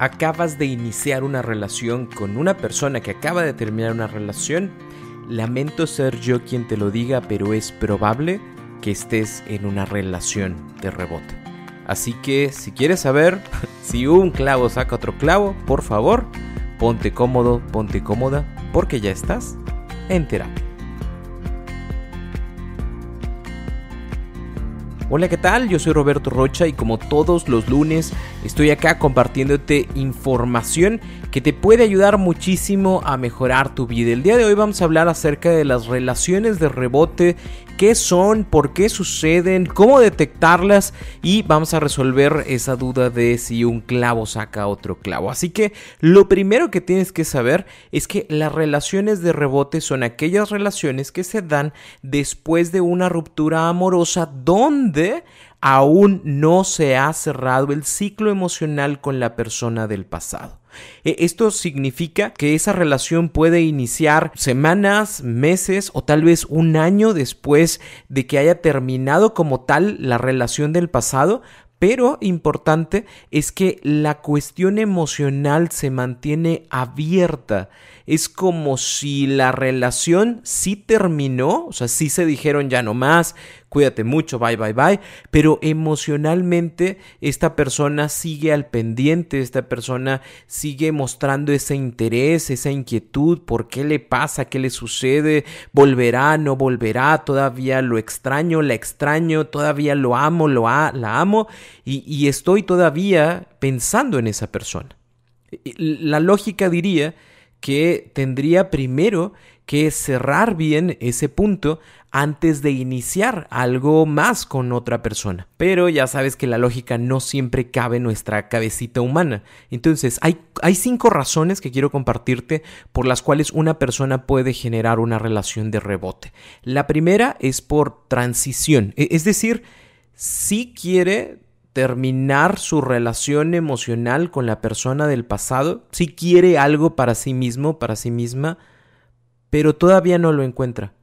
acabas de iniciar una relación con una persona que acaba de terminar una relación, lamento ser yo quien te lo diga, pero es probable que estés en una relación de rebote. Así que si quieres saber si un clavo saca otro clavo, por favor, ponte cómodo, ponte cómoda, porque ya estás en terapia. Hola, ¿qué tal? Yo soy Roberto Rocha y como todos los lunes estoy acá compartiéndote información que te puede ayudar muchísimo a mejorar tu vida. El día de hoy vamos a hablar acerca de las relaciones de rebote qué son, por qué suceden, cómo detectarlas y vamos a resolver esa duda de si un clavo saca otro clavo. Así que lo primero que tienes que saber es que las relaciones de rebote son aquellas relaciones que se dan después de una ruptura amorosa donde aún no se ha cerrado el ciclo emocional con la persona del pasado. E, esto significa que esa relación puede iniciar semanas, meses o tal vez un año después de que haya terminado como tal la relación del pasado, pero importante es que la cuestión emocional se mantiene abierta. Es como si la relación sí terminó, o sea, sí se dijeron ya no más, cuídate mucho, bye, bye, bye, pero emocionalmente esta persona sigue al pendiente, esta persona sigue mostrando ese interés, esa inquietud, por qué le pasa, qué le sucede, volverá, no volverá, todavía lo extraño, la extraño, todavía lo amo, lo la amo y, y estoy todavía pensando en esa persona. La lógica diría que tendría primero que cerrar bien ese punto antes de iniciar algo más con otra persona. Pero ya sabes que la lógica no siempre cabe en nuestra cabecita humana. Entonces, hay, hay cinco razones que quiero compartirte por las cuales una persona puede generar una relación de rebote. La primera es por transición, e, es decir, si quiere terminar su relación emocional con la persona del pasado, si quiere algo para sí mismo, para sí misma, pero todavía no lo encuentra.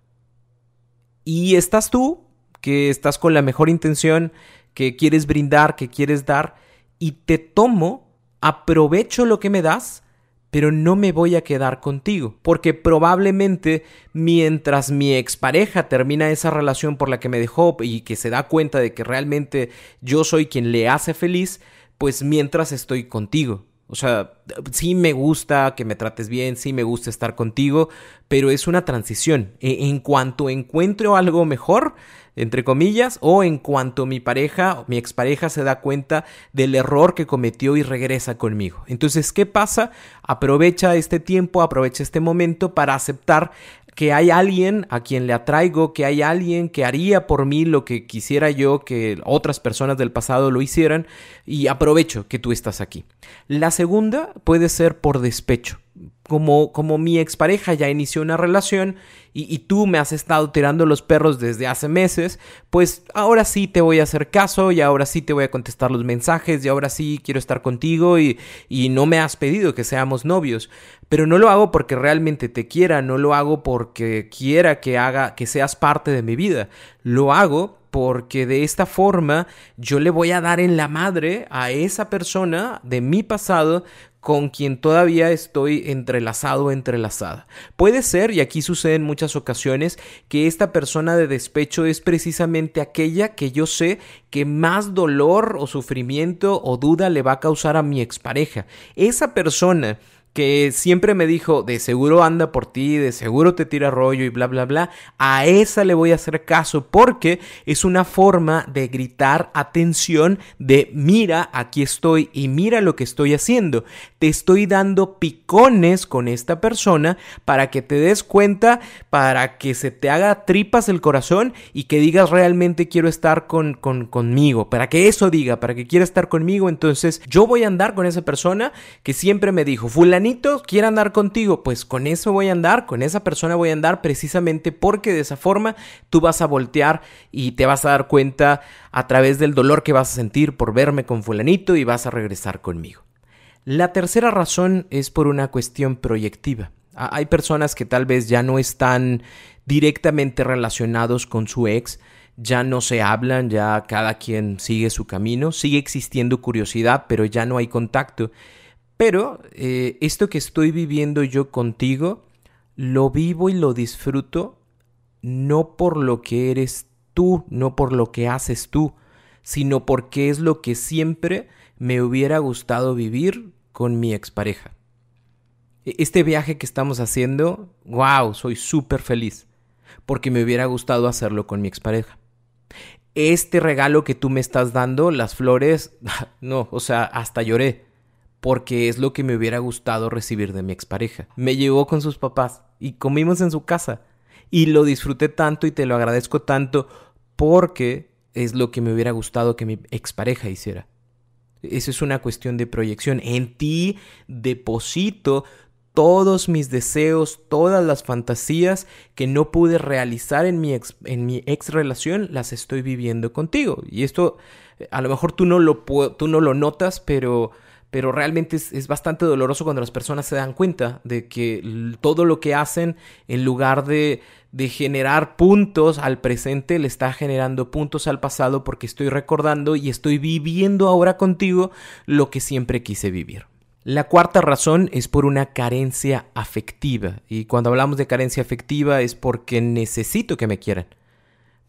Y estás tú, que estás con la mejor intención, que quieres brindar, que quieres dar, y te tomo, aprovecho lo que me das, pero no me voy a quedar contigo, porque probablemente mientras mi expareja termina esa relación por la que me dejó y que se da cuenta de que realmente yo soy quien le hace feliz, pues mientras estoy contigo. O sea, sí me gusta que me trates bien, sí me gusta estar contigo, pero es una transición. E, en cuanto encuentro algo mejor, entre comillas, o en cuanto mi pareja, mi expareja se da cuenta del error que cometió y regresa conmigo. Entonces, ¿qué pasa? Aprovecha este tiempo, aprovecha este momento para aceptar que hay alguien a quien le atraigo, que hay alguien que haría por mí lo que quisiera yo que otras personas del pasado lo hicieran y aprovecho que tú estás aquí. La segunda puede ser por despecho como, como mi expareja ya inició una relación y, tú me has estado tirando los perros desde hace meses, pues ahora sí te voy a hacer caso y ahora sí te voy a contestar los mensajes y ahora sí quiero estar contigo y, y no me has pedido que seamos novios. Pero no lo hago porque realmente te quiera, no lo hago porque quiera que haga, que seas parte de mi vida. Lo hago porque de esta forma yo le voy a dar en la madre a esa persona de mi pasado con quien todavía estoy entrelazado entrelazada. Puede ser, y aquí sucede en muchas ocasiones, que esta persona de despecho es precisamente aquella que yo sé que más dolor o sufrimiento o duda le va a causar a mi expareja. Esa persona que siempre me dijo, de seguro anda por ti, de seguro te tira rollo y bla, bla, bla, a esa le voy a hacer caso porque es una forma de gritar atención de mira, aquí estoy y mira lo que estoy haciendo. Te estoy dando picones con esta persona para que te des cuenta, para que se te haga tripas el corazón y que digas realmente quiero estar con, con, conmigo, para que eso diga, para que quiera estar conmigo, entonces yo voy a andar con esa persona que siempre me dijo, fulani quiere andar contigo, pues con eso voy a andar, con esa persona voy a andar precisamente porque de esa forma tú vas a voltear y te vas a dar cuenta a través del dolor que vas a sentir por verme con fulanito y vas a regresar conmigo. La tercera razón es por una cuestión proyectiva. Hay personas que tal vez ya no están directamente relacionados con su ex, ya no se hablan, ya cada quien sigue su camino, sigue existiendo curiosidad, pero ya no hay contacto. Pero eh, esto que estoy viviendo yo contigo, lo vivo y lo disfruto no por lo que eres tú, no por lo que haces tú, sino porque es lo que siempre me hubiera gustado vivir con mi expareja. E, este viaje que estamos haciendo, wow, soy súper feliz, porque me hubiera gustado hacerlo con mi expareja. Este regalo que tú me estás dando, las flores, no, o sea, hasta lloré porque es lo que me hubiera gustado recibir de mi expareja. Me llevó con sus papás y comimos en su casa y lo disfruté tanto y te lo agradezco tanto porque es lo que me hubiera gustado que mi expareja hiciera. Eso es una cuestión de proyección. En ti deposito todos mis deseos, todas las fantasías que no pude realizar en mi ex, en mi ex relación, las estoy viviendo contigo. Y esto a lo mejor tú no lo, tú no lo notas, pero pero realmente es, bastante doloroso cuando las personas se dan cuenta de que todo lo que hacen, en lugar de, de generar puntos al presente, le está generando puntos al pasado porque estoy recordando y estoy viviendo ahora contigo lo que siempre quise vivir. La cuarta razón es por una carencia afectiva. Y cuando hablamos de carencia afectiva es porque necesito que me quieran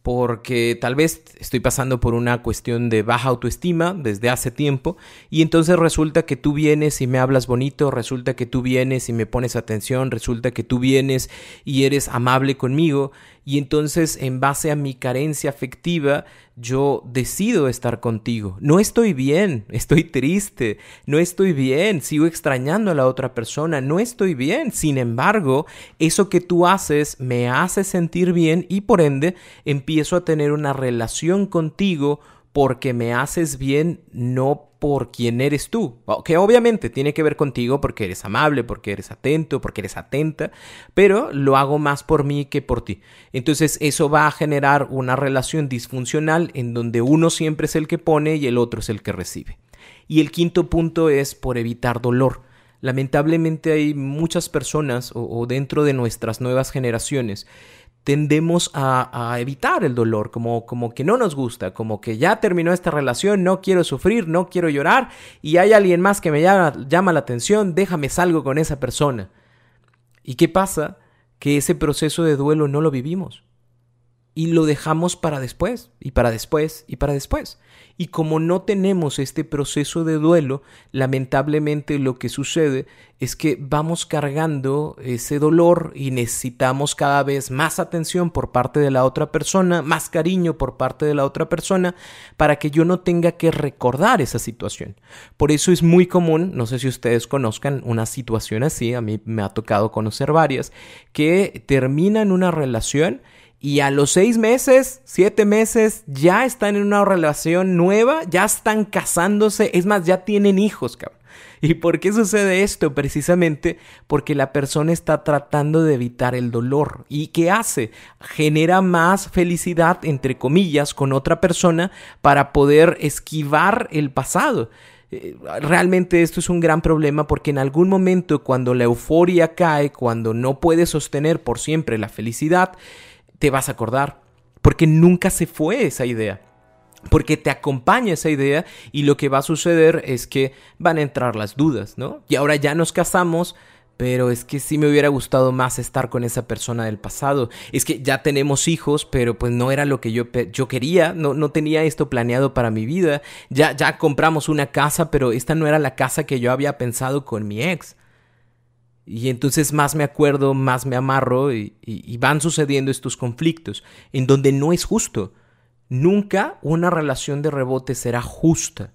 porque tal vez estoy pasando por una cuestión de baja autoestima desde hace tiempo y entonces resulta que tú vienes y me hablas bonito, resulta que tú vienes y me pones atención, resulta que tú vienes y eres amable conmigo y entonces en base a mi carencia afectiva yo decido estar contigo. No estoy bien, estoy triste, no estoy bien, sigo extrañando a la otra persona, no estoy bien. Sin embargo, eso que tú haces me hace sentir bien y por ende empiezo a tener una relación contigo porque me haces bien, no por quién eres tú, que obviamente tiene que ver contigo porque eres amable, porque eres atento, porque eres atenta, pero lo hago más por mí que por ti. Entonces eso va a generar una relación disfuncional en donde uno siempre es el que pone y el otro es el que recibe. Y el quinto punto es por evitar dolor. Lamentablemente hay muchas personas o, o dentro de nuestras nuevas generaciones tendemos a, evitar el dolor, como, como que no nos gusta, como que ya terminó esta relación, no quiero sufrir, no quiero llorar y hay alguien más que me llama, llama la atención, déjame salgo con esa persona. ¿Y qué pasa? Que ese proceso de duelo no lo vivimos y lo dejamos para después, y para después, y para después. Y como no tenemos este proceso de duelo, lamentablemente lo que sucede es que vamos cargando ese dolor y necesitamos cada vez más atención por parte de la otra persona, más cariño por parte de la otra persona, para que yo no tenga que recordar esa situación. Por eso es muy común, no sé si ustedes conozcan una situación así, a mí me ha tocado conocer varias, que terminan una relación y a los seis meses, siete meses, ya están en una relación nueva, ya están casándose, es más, ya tienen hijos, cabrón. ¿Y por qué sucede esto? Precisamente porque la persona está tratando de evitar el dolor. ¿Y qué hace? Genera más felicidad, entre comillas, con otra persona para poder esquivar el pasado. Eh, realmente esto es un gran problema porque en algún momento cuando la euforia cae, cuando no puedes sostener por siempre la felicidad, te vas a acordar, porque nunca se fue esa idea. Porque te acompaña esa idea y lo que va a suceder es que van a entrar las dudas, ¿no? Y ahora ya nos casamos, pero es que sí me hubiera gustado más estar con esa persona del pasado. Es que ya tenemos hijos, pero pues no era lo que yo, yo quería, no, no tenía esto planeado para mi vida. Ya, ya compramos una casa, pero esta no era la casa que yo había pensado con mi ex. Y entonces más me acuerdo, más me amarro y, van sucediendo estos conflictos en donde no es justo. Nunca una relación de rebote será justa.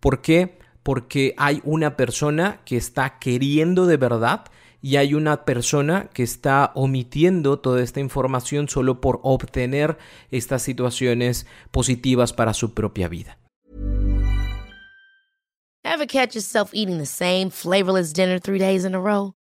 ¿Por qué? Porque hay una persona que está queriendo de verdad y hay una persona que está omitiendo toda esta información solo por obtener estas situaciones positivas para su propia vida. Eating the same dinner three days in a row?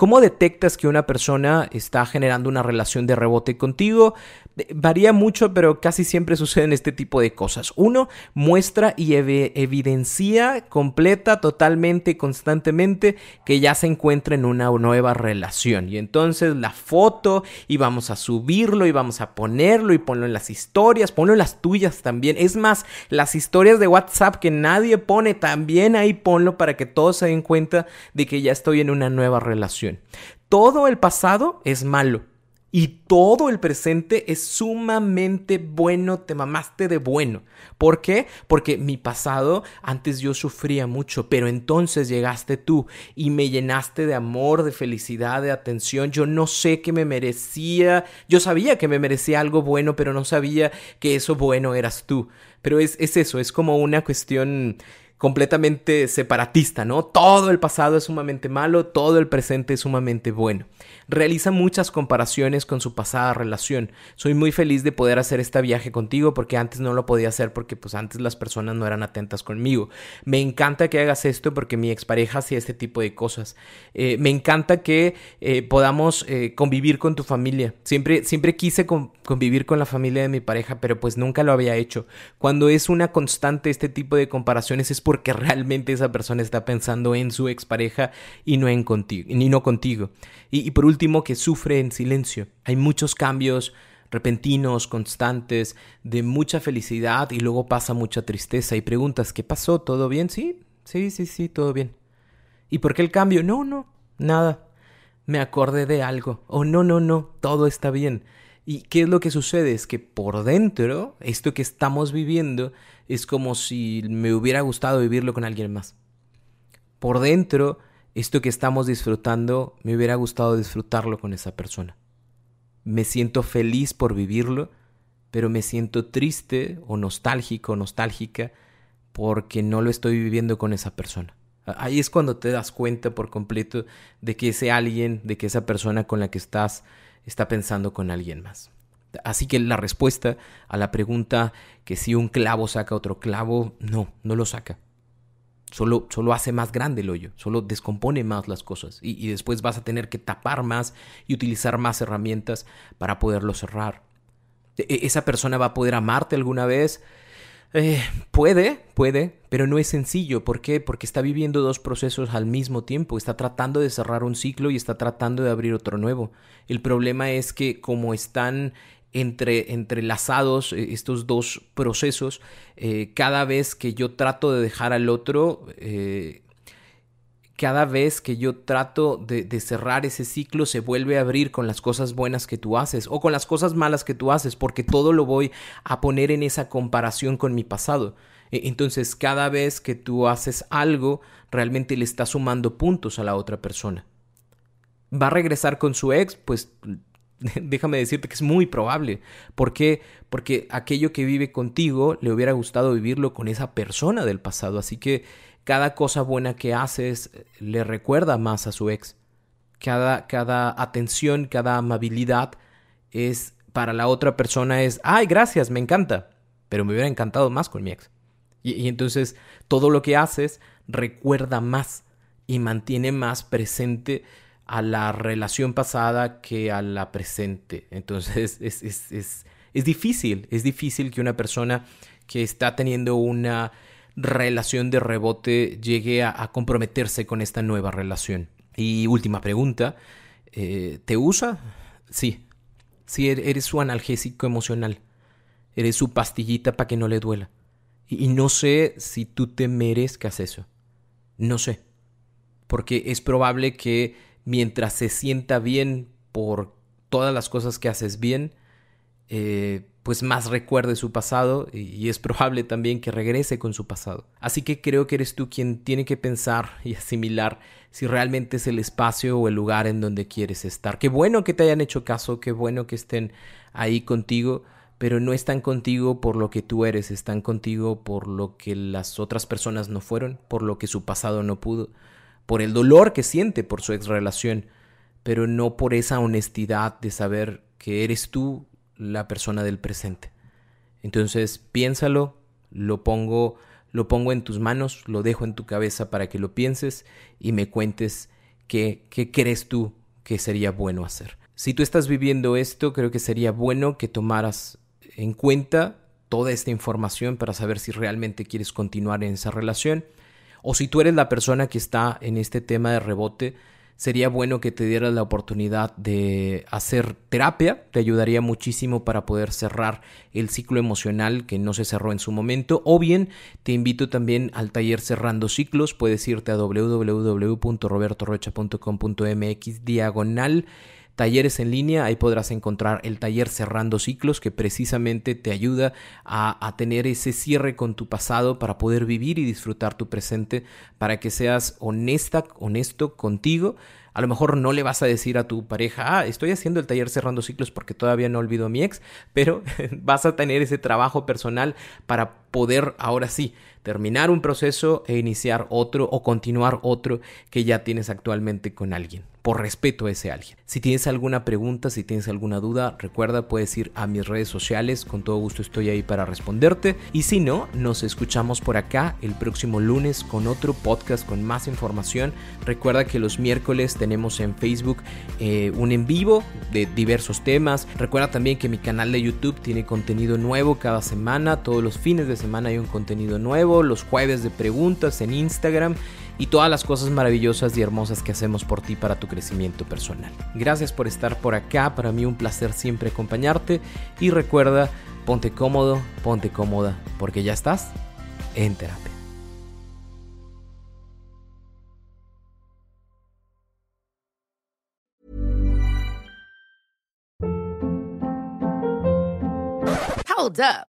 ¿Cómo detectas que una persona está generando una relación de rebote contigo? Varía mucho, pero casi siempre suceden este tipo de cosas. Uno, muestra y evidencia completa, totalmente, constantemente, que ya se encuentra en una nueva relación. Y entonces la foto, y vamos a subirlo, y vamos a ponerlo, y ponlo en las historias, ponlo en las tuyas también. Es más, las historias de WhatsApp que nadie pone, también ahí ponlo para que todos se den cuenta de que ya estoy en una nueva relación. Todo el pasado es malo y todo el presente es sumamente bueno, te mamaste de bueno. ¿Por qué? Porque mi pasado, antes yo sufría mucho, pero entonces llegaste tú y me llenaste de amor, de felicidad, de atención. Yo no sé que me merecía, yo sabía que me merecía algo bueno, pero no sabía que eso bueno eras tú. Pero es, es eso, es como una cuestión completamente separatista, ¿no? Todo el pasado es sumamente malo, todo el presente es sumamente bueno. Realiza muchas comparaciones con su pasada relación. Soy muy feliz de poder hacer este viaje contigo porque antes no lo podía hacer porque pues antes las personas no eran atentas conmigo. Me encanta que hagas esto porque mi expareja hacía este tipo de cosas. Eh, me encanta que eh, podamos eh, convivir con tu familia. Siempre, siempre quise convivir con la familia de mi pareja, pero pues nunca lo había hecho. Cuando es una constante este tipo de comparaciones es porque realmente esa persona está pensando en su expareja y no en contigo, ni no contigo. Y, por último, que sufre en silencio. Hay muchos cambios repentinos, constantes, de mucha felicidad y luego pasa mucha tristeza y preguntas, ¿qué pasó? ¿Todo bien? Sí, sí, sí, sí, todo bien. ¿Y por qué el cambio? No, no, nada. Me acordé de algo. Oh, no, no, no, todo está bien. ¿Y qué es lo que sucede? Es que por dentro, esto que estamos viviendo es como si me hubiera gustado vivirlo con alguien más. Por dentro, esto que estamos disfrutando, me hubiera gustado disfrutarlo con esa persona. Me siento feliz por vivirlo, pero me siento triste o nostálgico nostálgica porque no lo estoy viviendo con esa persona. Ahí es cuando te das cuenta por completo de que ese alguien, de que esa persona con la que estás está pensando con alguien más. Así que la respuesta a la pregunta que si un clavo saca otro clavo, no, no lo saca. Solo, solo hace más grande el hoyo, solo descompone más las cosas y, y después vas a tener que tapar más y utilizar más herramientas para poderlo cerrar. E, e, ¿Esa persona va a poder amarte alguna vez? Eh, puede, puede, pero no es sencillo. ¿Por qué? Porque está viviendo dos procesos al mismo tiempo. Está tratando de cerrar un ciclo y está tratando de abrir otro nuevo. El problema es que como están entre, entrelazados eh, estos dos procesos, eh, cada vez que yo trato de dejar al otro, cada vez que yo trato de, cerrar ese ciclo se vuelve a abrir con las cosas buenas que tú haces o con las cosas malas que tú haces, porque todo lo voy a poner en esa comparación con mi pasado. E, entonces, cada vez que tú haces algo, realmente le estás sumando puntos a la otra persona. ¿Va a regresar con su ex? Pues déjame decirte que es muy probable. ¿Por qué? Porque aquello que vive contigo le hubiera gustado vivirlo con esa persona del pasado. Así que cada cosa buena que haces eh, le recuerda más a su ex. Cada, cada atención, cada amabilidad es para la otra persona es, ay, gracias, me encanta, pero me hubiera encantado más con mi ex. Y, y entonces todo lo que haces recuerda más y mantiene más presente a la relación pasada que a la presente. Entonces es, es, es, es, difícil, es difícil que una persona que está teniendo una relación de rebote llegue a, comprometerse con esta nueva relación. Y última pregunta, eh, ¿te usa? Sí. Sí, er-, eres su analgésico emocional. Eres su pastillita para que no le duela. Y, y no sé si tú te merezcas eso. No sé. Porque es probable que mientras se sienta bien por todas las cosas que haces bien, eh, pues más recuerde su pasado y, es probable también que regrese con su pasado. Así que creo que eres tú quien tiene que pensar y asimilar si realmente es el espacio o el lugar en donde quieres estar. Qué bueno que te hayan hecho caso, qué bueno que estén ahí contigo, pero no están contigo por lo que tú eres, están contigo por lo que las otras personas no fueron, por lo que su pasado no pudo, por el dolor que siente por su ex relación, pero no por esa honestidad de saber que eres tú la persona del presente. Entonces, piénsalo, lo pongo, lo pongo en tus manos, lo dejo en tu cabeza para que lo pienses y me cuentes qué, qué crees tú que sería bueno hacer. Si tú estás viviendo esto, creo que sería bueno que tomaras en cuenta toda esta información para saber si realmente quieres continuar en esa relación o si tú eres la persona que está en este tema de rebote, sería bueno que te dieras la oportunidad de hacer terapia, te ayudaría muchísimo para poder cerrar el ciclo emocional que no se cerró en su momento, o bien te invito también al taller Cerrando Ciclos, puedes irte a www.robertorocha.com.mx diagonal talleres en línea, ahí podrás encontrar el taller Cerrando Ciclos que precisamente te ayuda a, a, tener ese cierre con tu pasado para poder vivir y disfrutar tu presente, para que seas honesta, honesto contigo. A lo mejor no le vas a decir a tu pareja, ah, estoy haciendo el taller cerrando ciclos porque todavía no olvido a mi ex, pero vas a tener ese trabajo personal para poder ahora sí terminar un proceso e iniciar otro o continuar otro que ya tienes actualmente con alguien por respeto a ese alguien. Si tienes alguna pregunta, si tienes alguna duda, recuerda puedes ir a mis redes sociales, con todo gusto estoy ahí para responderte. Y si no, nos escuchamos por acá el próximo lunes con otro podcast con más información. Recuerda que los miércoles tenemos en Facebook eh, un en vivo de diversos temas. Recuerda también que mi canal de YouTube tiene contenido nuevo cada semana, todos los fines de semana hay un contenido nuevo, los jueves de preguntas en Instagram y todas las cosas maravillosas y hermosas que hacemos por ti para tu crecimiento personal. Gracias por estar por acá, para mí un placer siempre acompañarte y recuerda, ponte cómodo, ponte cómoda, porque ya estás en terapia. Hold up.